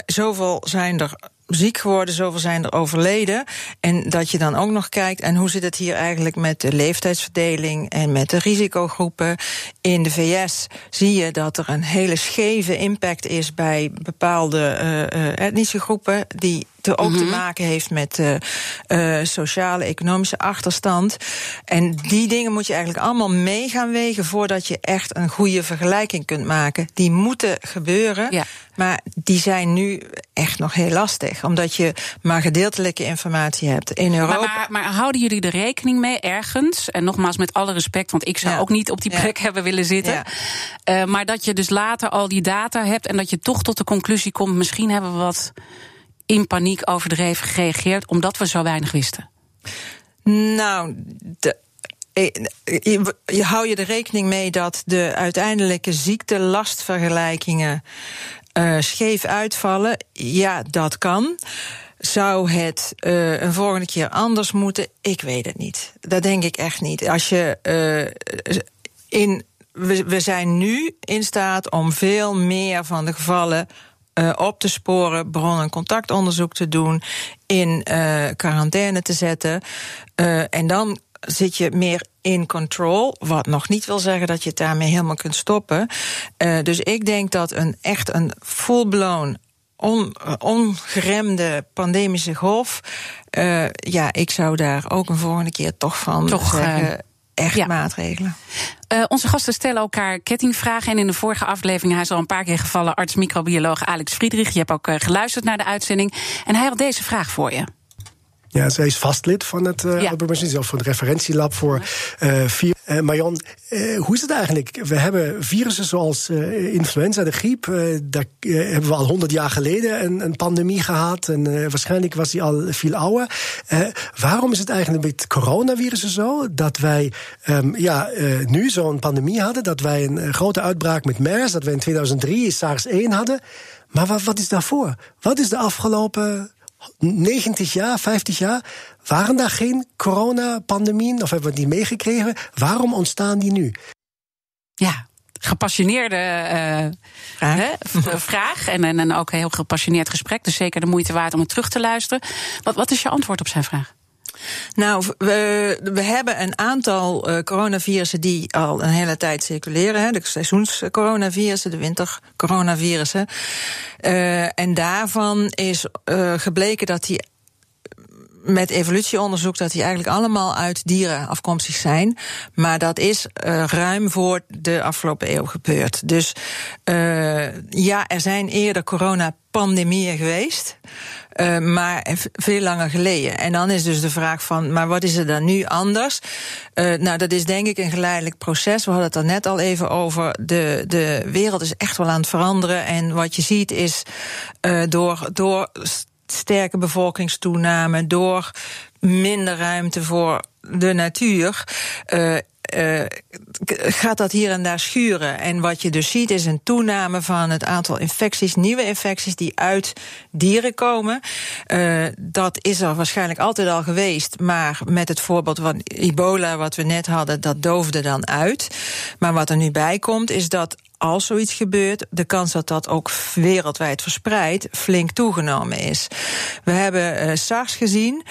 zoveel zijn er ziek geworden, zoveel zijn er overleden. En dat je dan ook nog kijkt, en hoe zit het hier eigenlijk met de leeftijdsverdeling en met de risicogroepen. In de VS zie je dat er een hele scheve impact is bij bepaalde uh, etnische groepen die te, ook mm -hmm. te maken heeft met uh, uh, sociale, economische achterstand. En die dingen moet je eigenlijk allemaal mee gaan wegen voordat je echt een goede vergelijking kunt maken. Die moeten gebeuren, ja. maar die zijn nu echt nog heel lastig, omdat je maar gedeeltelijke informatie hebt. In Europa. Maar, maar, maar houden jullie er rekening mee ergens? En nogmaals, met alle respect, want ik zou ja. ook niet op die plek ja. hebben willen zitten. Uh, maar dat je dus later al die data hebt en dat je toch tot de conclusie komt: misschien hebben we wat in paniek overdreven gereageerd omdat we zo weinig wisten? Nou, de, eh, je, hou je er rekening mee dat de uiteindelijke ziektelastvergelijkingen uh, scheef uitvallen? Ja, dat kan. Zou het uh, een volgende keer anders moeten? Ik weet het niet. Dat denk ik echt niet. Als je in. We zijn nu in staat om veel meer van de gevallen uh, op te sporen, bron- en contactonderzoek te doen, in uh, quarantaine te zetten. Uh, en dan zit je meer in control. Wat nog niet wil zeggen dat je het daarmee helemaal kunt stoppen. Uh, dus ik denk dat een echt een full-blown on, ongeremde pandemische golf. Uh, ja, ik zou daar ook een volgende keer toch van toch, zeggen. Echt ja. maatregelen. Uh, onze gasten stellen elkaar kettingvragen. En in de vorige aflevering, hij is al een paar keer gevallen, arts-microbioloog Alex Friedrich. Je hebt ook geluisterd naar de uitzending. En hij had deze vraag voor je. Ja, zij is vastlid van het uh, ja. of van het referentielab voor uh, vier. Uh, Marion, hoe is het eigenlijk? We hebben virussen zoals influenza, de griep. daar hebben we al honderd jaar geleden een, een pandemie gehad. En waarschijnlijk was die al veel ouder. waarom is het eigenlijk met coronavirussen zo dat wij um, ja, nu zo'n pandemie hadden? Dat wij een grote uitbraak met MERS, dat wij in 2003 SARS-1 hadden. Maar wat, wat is daarvoor? Wat is de afgelopen 90 jaar, 50 jaar, waren daar geen coronapandemieën of hebben we die meegekregen? Waarom ontstaan die nu? Ja, gepassioneerde uh, vraag, vraag. En, en, en ook een heel gepassioneerd gesprek. Dus zeker de moeite waard om het terug te luisteren. Wat, wat is je antwoord op zijn vraag? Nou, we, hebben een aantal uh, coronavirussen die al een hele tijd circuleren. Hè, de seizoenscoronavirussen, de wintercoronavirussen. Uh, en daarvan is gebleken dat die met evolutieonderzoek dat die eigenlijk allemaal uit dieren afkomstig zijn. Maar dat is ruim voor de afgelopen eeuw gebeurd. Dus ja, er zijn eerder coronapandemieën geweest. Uh, maar veel langer geleden. En dan is dus de vraag van, maar wat is er dan nu anders? Uh, nou, dat is denk ik een geleidelijk proces. We hadden het er net al even over. De, de wereld is echt wel aan het veranderen. En wat je ziet is uh, door, door sterke bevolkingstoename, door minder ruimte voor de natuur. Uh, gaat dat hier en daar schuren. En wat je dus ziet is een toename van het aantal infecties, nieuwe infecties die uit dieren komen. Uh, dat is er waarschijnlijk altijd al geweest, maar met het voorbeeld van ebola wat we net hadden, dat doofde dan uit. Maar wat er nu bij komt is dat als zoiets gebeurt, de kans dat dat ook wereldwijd verspreid flink toegenomen is. We hebben uh, SARS gezien.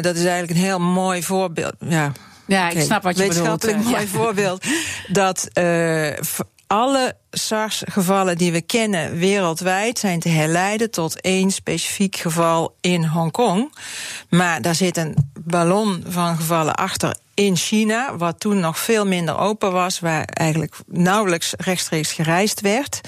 Dat is eigenlijk een heel mooi voorbeeld. Ja, ja ik okay. snap wat je Wetenschappelijk bedoelt. mooi ja. voorbeeld. Dat uh, alle SARS-gevallen die we kennen wereldwijd zijn te herleiden tot één specifiek geval in Hongkong. Maar daar zit een ballon van gevallen achter in China, wat toen nog veel minder open was, waar eigenlijk nauwelijks rechtstreeks gereisd werd.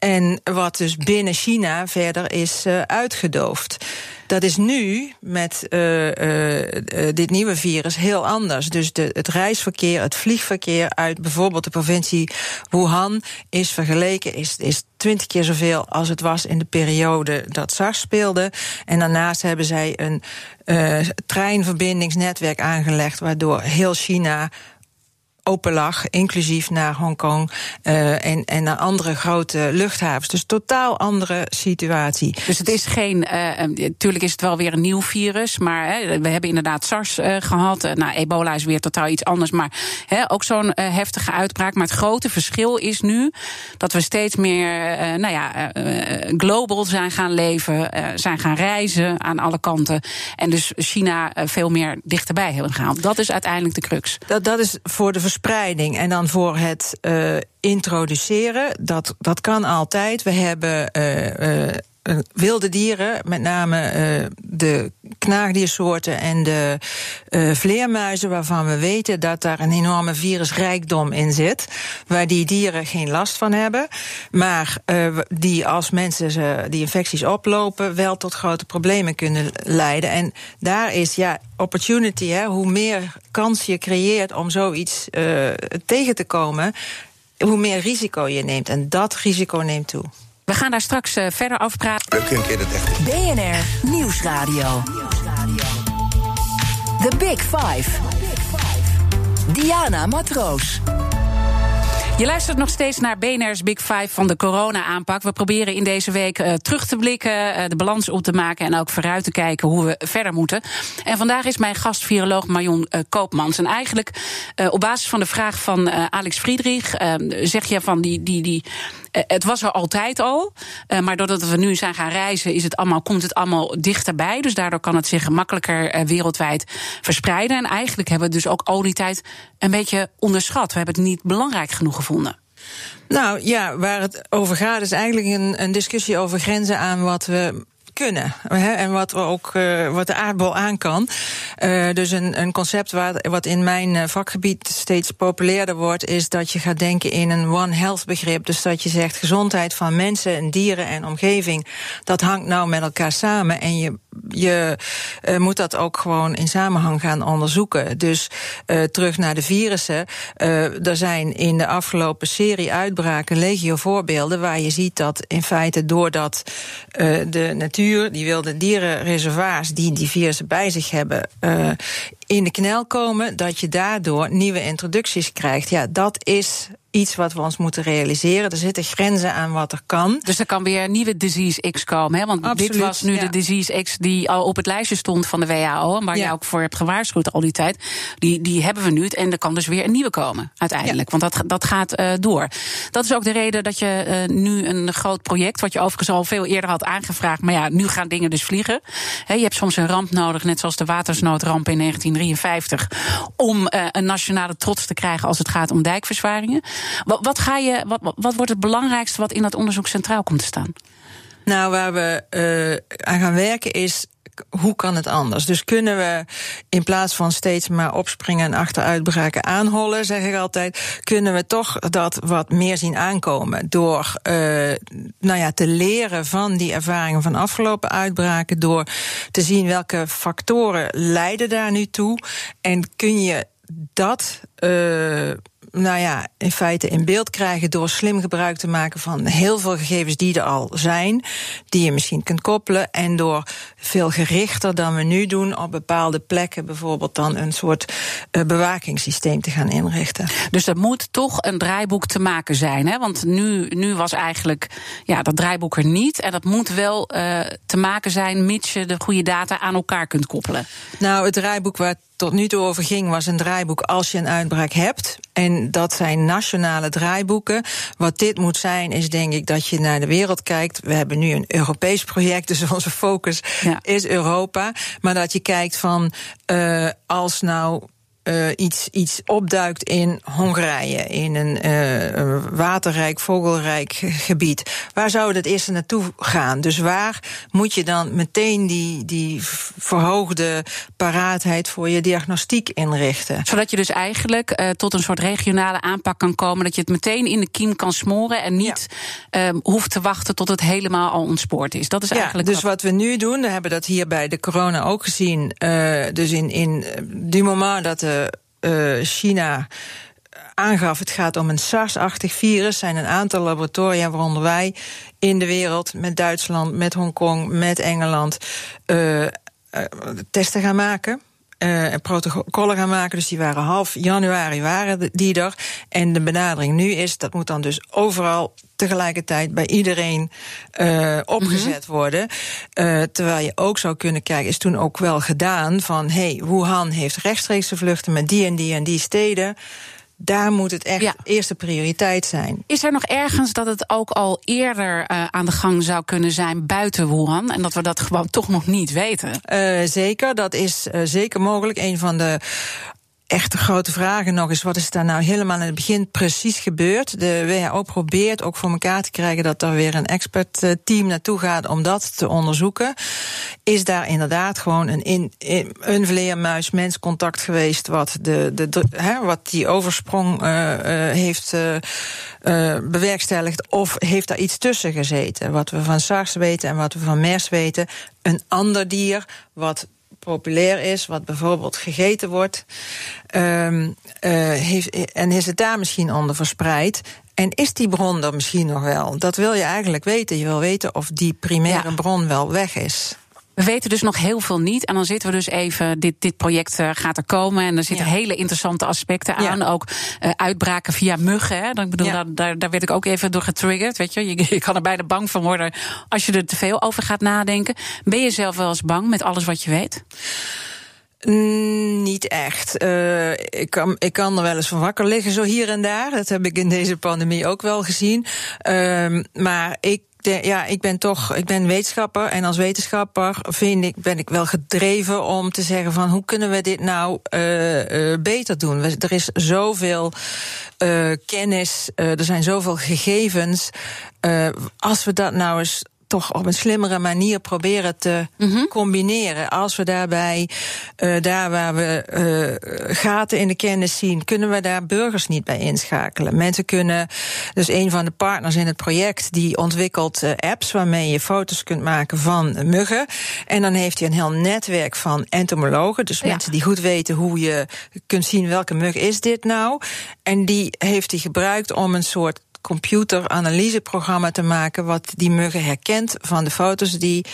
En wat dus binnen China verder is uh, uitgedoofd. Dat is nu met uh, uh, dit nieuwe virus heel anders. Dus de, het reisverkeer, het vliegverkeer uit bijvoorbeeld de provincie Wuhan is vergeleken, is, is twintig keer zoveel als het was in de periode dat SARS speelde. En daarnaast hebben zij een treinverbindingsnetwerk aangelegd, waardoor heel China open lag, inclusief naar Hongkong uh, en, en naar andere grote luchthavens. Dus totaal andere situatie. Dus het is geen, natuurlijk uh, is het wel weer een nieuw virus, maar hè, we hebben inderdaad SARS gehad. nou, ebola is weer totaal iets anders, maar hè, ook zo'n heftige uitbraak. Maar het grote verschil is nu dat we steeds meer, nou ja, global zijn gaan leven, zijn gaan reizen aan alle kanten. En dus China veel meer dichterbij hebben gehaald. Dat is uiteindelijk de crux. Dat, dat is voor de verspreiding en dan voor het uh, introduceren, dat, dat kan altijd. We hebben uh, uh, wilde dieren, met name de knaagdiersoorten en de uh, vleermuizen, waarvan we weten dat daar een enorme virusrijkdom in zit, waar die dieren geen last van hebben, maar uh, die als mensen ze, die infecties oplopen, wel tot grote problemen kunnen leiden. En daar is ja opportunity, hè, hoe meer kans je creëert om zoiets tegen te komen, hoe meer risico je neemt. En dat risico neemt toe. We gaan daar straks verder over praten. Leuk een keer het echt. BNR Nieuwsradio. The Big Five. Diana Matroos. Je luistert nog steeds naar BNR's Big Five van de corona-aanpak. We proberen in deze week uh, terug te blikken, uh, de balans op te maken en ook vooruit te kijken hoe we verder moeten. En vandaag is mijn gast viroloog Marion uh, Koopmans. En eigenlijk op basis van de vraag van Alex Friedrich zeg je van die, die, die het was er altijd al. maar doordat we nu zijn gaan reizen, is het allemaal, komt het allemaal dichterbij. Dus daardoor kan het zich makkelijker wereldwijd verspreiden. En eigenlijk hebben we dus ook al die tijd een beetje onderschat. We hebben het niet belangrijk genoeg gevonden. Nou ja, waar het over gaat is eigenlijk een, een discussie over grenzen aan wat we kunnen. Hè, en wat, we ook, uh, wat de aardbol aan kan. Uh, dus een, een concept waar, wat in mijn uh, vakgebied steeds populairder wordt, is dat je gaat denken in een One Health begrip. Dus dat je zegt gezondheid van mensen en dieren en omgeving, dat hangt nou met elkaar samen. En je je uh, moet dat ook gewoon in samenhang gaan onderzoeken. Dus uh, terug naar de virussen. Uh, er zijn in de afgelopen serie uitbraken legio voorbeelden waar je ziet dat in feite doordat de natuur, die wilde dierenreservoirs die die virussen bij zich hebben, in de knel komen, dat je daardoor nieuwe introducties krijgt. Ja, dat is iets wat we ons moeten realiseren. Er zitten grenzen aan wat er kan. Dus er kan weer een nieuwe disease X komen. Hè? Want dit was nu de disease X die al op het lijstje stond van de WHO. En waar ja. je ook voor hebt gewaarschuwd al die tijd. Die, die hebben we nu. En er kan dus weer een nieuwe komen, uiteindelijk. Want dat, dat gaat uh, door. Dat is ook de reden dat je uh, nu een groot project, wat je overigens al veel eerder had aangevraagd. Maar ja, nu gaan dingen dus vliegen. He, je hebt soms een ramp nodig, net zoals de watersnoodramp in 1953. Om uh, een nationale trots te krijgen als het gaat om dijkverzwaringen. Wat, ga je, wat, wat wordt het belangrijkste wat in dat onderzoek centraal komt te staan? Nou, waar we uh, aan gaan werken is hoe kan het anders? Dus kunnen we in plaats van steeds maar opspringen en achteruitbraken aanhollen, zeg ik altijd, kunnen we toch dat wat meer zien aankomen door uh, nou ja, te leren van die ervaringen van afgelopen uitbraken, door te zien welke factoren leiden daar nu toe en kun je dat uh, nou ja, in feite in beeld krijgen door slim gebruik te maken van heel veel gegevens die er al zijn, die je misschien kunt koppelen. En door veel gerichter dan we nu doen op bepaalde plekken, bijvoorbeeld dan een soort uh, bewakingssysteem te gaan inrichten. Dus er moet toch een draaiboek te maken zijn. Hè? Want nu, nu was eigenlijk ja, dat draaiboek er niet. En dat moet wel uh, te maken zijn, mits je de goede data aan elkaar kunt koppelen. Nou, het draaiboek waar tot nu toe over ging, was een draaiboek als je een uitbraak hebt. En dat zijn nationale draaiboeken. Wat dit moet zijn, is denk ik dat je naar de wereld kijkt. We hebben nu een Europees project, dus *laughs* onze focus is Europa. Maar dat je kijkt van uh, als nou uh, iets, iets opduikt in Hongarije, in een uh, waterrijk, vogelrijk gebied. Waar zou het eerste naartoe gaan? Dus waar moet je dan meteen die, die verhoogde paraatheid voor je diagnostiek inrichten? Zodat je dus eigenlijk uh, tot een soort regionale aanpak kan komen, dat je het meteen in de kiem kan smoren en niet ja. um, hoeft te wachten tot het helemaal al ontspoord is. Dat is ja, eigenlijk. Dus wat... wat we nu doen, we hebben dat hier bij de corona ook gezien. dus in, in du moment dat de uh, China aangaf, het gaat om een SARS-achtig virus. zijn een aantal laboratoria, waaronder wij, in de wereld... met Duitsland, met Hongkong, met Engeland... Uh, uh, testen gaan maken uh, protocollen gaan maken. Dus die waren half januari waren die er. En de benadering nu is, dat moet dan dus overal tegelijkertijd bij iedereen uh, opgezet mhm. worden. Uh, terwijl je ook zou kunnen kijken, is toen ook wel gedaan van hey, Wuhan heeft rechtstreekse vluchten met die en die en die steden daar moet het echt eerste prioriteit zijn. Is er nog ergens dat het ook al eerder uh, aan de gang zou kunnen zijn buiten Wuhan? En dat we dat gewoon toch nog niet weten? Uh, zeker, dat is uh, zeker mogelijk. Een van de echte grote vragen nog is: wat is daar nou helemaal in het begin precies gebeurd? De WHO probeert ook voor elkaar te krijgen dat er weer een expertteam naartoe gaat om dat te onderzoeken. Is daar inderdaad gewoon een, een vleermuis-mens contact geweest wat, de, de, de wat die oversprong uh, uh, heeft bewerkstelligd? Of heeft daar iets tussen gezeten? Wat we van SARS weten en wat we van MERS weten. Een ander dier wat populair is, wat bijvoorbeeld gegeten wordt. Um, heeft, en is het daar misschien onder verspreid? En is die bron er misschien nog wel? Dat wil je eigenlijk weten. Je wil weten of die primaire bron wel weg is. We weten dus nog heel veel niet. En dan zitten we dus even, dit, dit project uh, gaat er komen. En er zitten hele interessante aspecten aan. Ja. Ook uh, uitbraken via muggen. Hè. Dan, ik bedoel, ja. daar, daar werd ik ook even door getriggerd. Weet je? je, *laughs* je kan er bijna bang van worden als je er te veel over gaat nadenken. Ben je zelf wel eens bang met alles wat je weet? Mm, niet echt. Uh, ik, kan, ik kan er wel eens van wakker liggen, zo hier en daar. Dat heb ik in deze pandemie ook wel gezien. Uh, maar ik de, ja, ik ben toch, ik ben wetenschapper en als wetenschapper vind ik, ben ik wel gedreven om te zeggen van hoe kunnen we dit nou uh, uh, beter doen? Er is zoveel uh, kennis, er zijn zoveel gegevens. als we dat nou eens toch op een slimmere manier proberen te mm -hmm. combineren. Als we daarbij, uh, daar waar we uh, gaten in de kennis zien, kunnen we daar burgers niet bij inschakelen. Mensen kunnen, dus een van de partners in het project, die ontwikkelt uh, apps waarmee je foto's kunt maken van muggen. En dan heeft hij een heel netwerk van entomologen, dus ja. mensen die goed weten hoe je kunt zien welke mug is dit nou. En die heeft hij gebruikt om een soort computeranalyseprogramma te maken wat die muggen herkent van de foto's die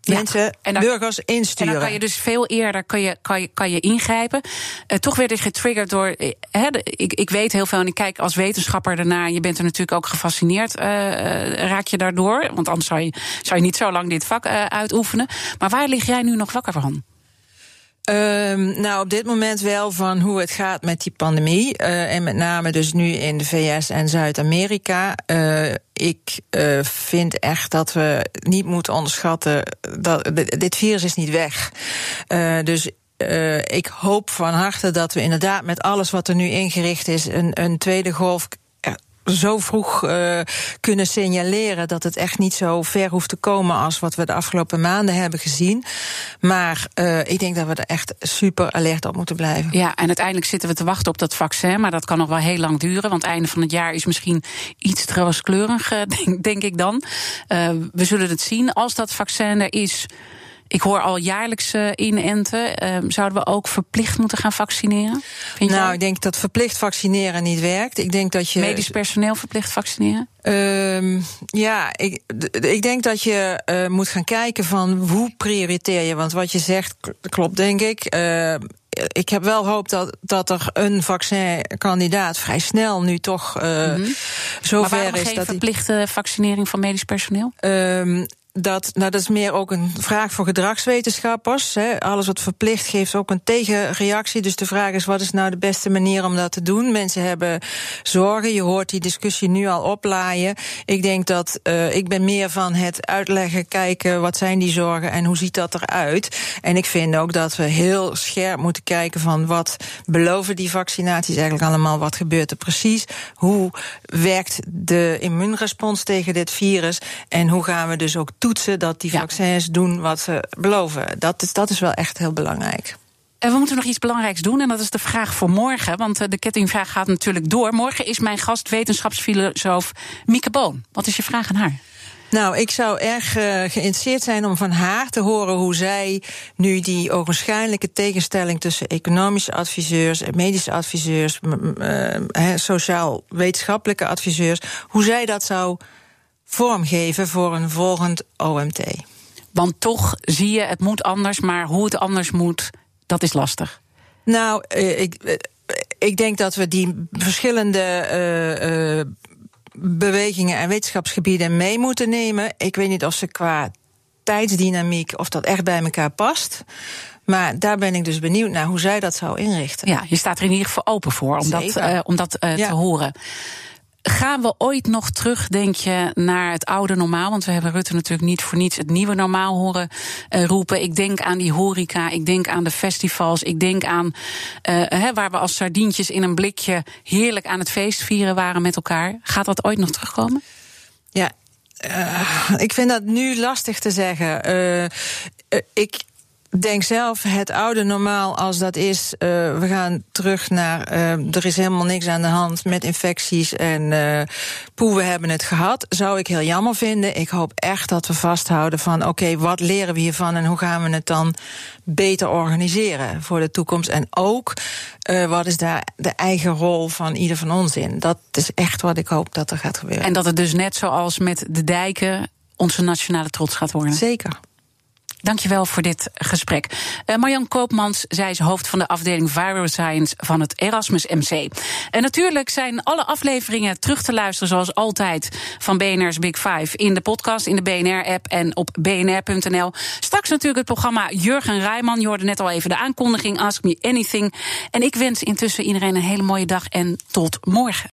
ja, mensen, en dan, burgers insturen. En dan kan je dus veel eerder kan je, kan je, kan je ingrijpen. Uh, toch werd ik getriggerd door. Uh, ik, ik weet heel veel en ik kijk als wetenschapper ernaar. Je bent er natuurlijk ook gefascineerd. Uh, raak je daardoor? Want anders zou je, zou je niet zo lang dit vak uitoefenen. Maar waar lig jij nu nog wakker van? Um, nou, op dit moment wel van hoe het gaat met die pandemie. Uh, en met name dus nu in de VS en Zuid-Amerika. Uh, ik uh, vind echt dat we niet moeten onderschatten dat dit virus is niet weg. dus ik hoop van harte dat we inderdaad met alles wat er nu ingericht is, een, een tweede golf zo vroeg uh, kunnen signaleren dat het echt niet zo ver hoeft te komen als wat we de afgelopen maanden hebben gezien. Maar uh, ik denk dat we er echt super alert op moeten blijven. Ja, en uiteindelijk zitten we te wachten op dat vaccin, maar dat kan nog wel heel lang duren. Want einde van het jaar is misschien iets rooskleurig, uh, *laughs* denk, denk ik dan. we zullen het zien als dat vaccin er is. Ik hoor al jaarlijks uh, inenten. Uh, zouden we ook verplicht moeten gaan vaccineren? Vind nou, jij? ik denk dat verplicht vaccineren niet werkt. Ik denk dat je. Medisch personeel verplicht vaccineren? Um, ja, ik, ik denk dat je uh, moet gaan kijken van hoe prioriteer je. Want wat je zegt klopt, denk ik. Uh, ik heb wel hoop dat, dat er een vaccinkandidaat vrij snel nu toch uh, mm -hmm. zover is. Geen dat verplichte vaccinering van medisch personeel? Um, dat, nou, dat is meer ook een vraag voor gedragswetenschappers. Hè. Alles wat verplicht geeft ook een tegenreactie. Dus de vraag is: wat is nou de beste manier om dat te doen? Mensen hebben zorgen. Je hoort die discussie nu al oplaaien. Ik denk dat uh, ik ben meer van het uitleggen, kijken wat zijn die zorgen en hoe ziet dat eruit. En ik vind ook dat we heel scherp moeten kijken van wat beloven die vaccinaties eigenlijk allemaal, wat gebeurt er precies, hoe werkt de immuunrespons tegen dit virus en hoe gaan we dus ook toetsen dat die vaccins doen wat ze beloven. Dat is, dat is wel echt heel belangrijk. En we moeten nog iets belangrijks doen. En dat is de vraag voor morgen. Want eh, de kettingvraag gaat natuurlijk door. Morgen is mijn gast wetenschapsfilosoof Mieke Boon. Wat is je vraag aan haar? Nou, ik zou erg uh, geïnteresseerd zijn om van haar te horen hoe zij nu die ogenschijnlijke tegenstelling tussen economische adviseurs en medische adviseurs, uh, sociaal-wetenschappelijke adviseurs, hoe zij dat zou vormgeven voor een volgend OMT. Want toch zie je, het moet anders, maar hoe het anders moet, dat is lastig. Nou, uh, ik, uh, ik denk dat we die verschillende uh, bewegingen en wetenschapsgebieden mee moeten nemen. Ik weet niet of ze qua tijdsdynamiek of dat echt bij elkaar past. Maar daar ben ik dus benieuwd naar hoe zij dat zou inrichten. Ja, je staat er in ieder geval open voor om Zeker. dat, om dat ja. te horen. Gaan we ooit nog terug, denk je, naar het oude normaal? Want we hebben Rutte natuurlijk niet voor niets het nieuwe normaal horen uh, roepen. Ik denk aan die horeca, ik denk aan de festivals, ik denk aan hè, waar we als sardientjes in een blikje heerlijk aan het feest vieren waren met elkaar. Gaat dat ooit nog terugkomen? Ja, uh, ik vind dat nu lastig te zeggen. ik denk zelf, het oude normaal als dat is, uh, we gaan terug naar, uh, er is helemaal niks aan de hand met infecties en uh, poe, we hebben het gehad, zou ik heel jammer vinden. Ik hoop echt dat we vasthouden van, oké, okay, wat leren we hiervan en hoe gaan we het dan beter organiseren voor de toekomst? En ook, wat is daar de eigen rol van ieder van ons in? Dat is echt wat ik hoop dat er gaat gebeuren. En dat het dus net zoals met de dijken onze nationale trots gaat worden. Zeker. Dankjewel voor dit gesprek. Uh, Marjan Koopmans, zij is hoofd van de afdeling Viral Science van het Erasmus MC. En natuurlijk zijn alle afleveringen terug te luisteren, zoals altijd, van BNR's Big Five in de podcast, in de BNR-app en op bnr.nl. Straks natuurlijk het programma Jurgen Rijman. Je hoorde net al even de aankondiging Ask Me Anything. En ik wens intussen iedereen een hele mooie dag en tot morgen.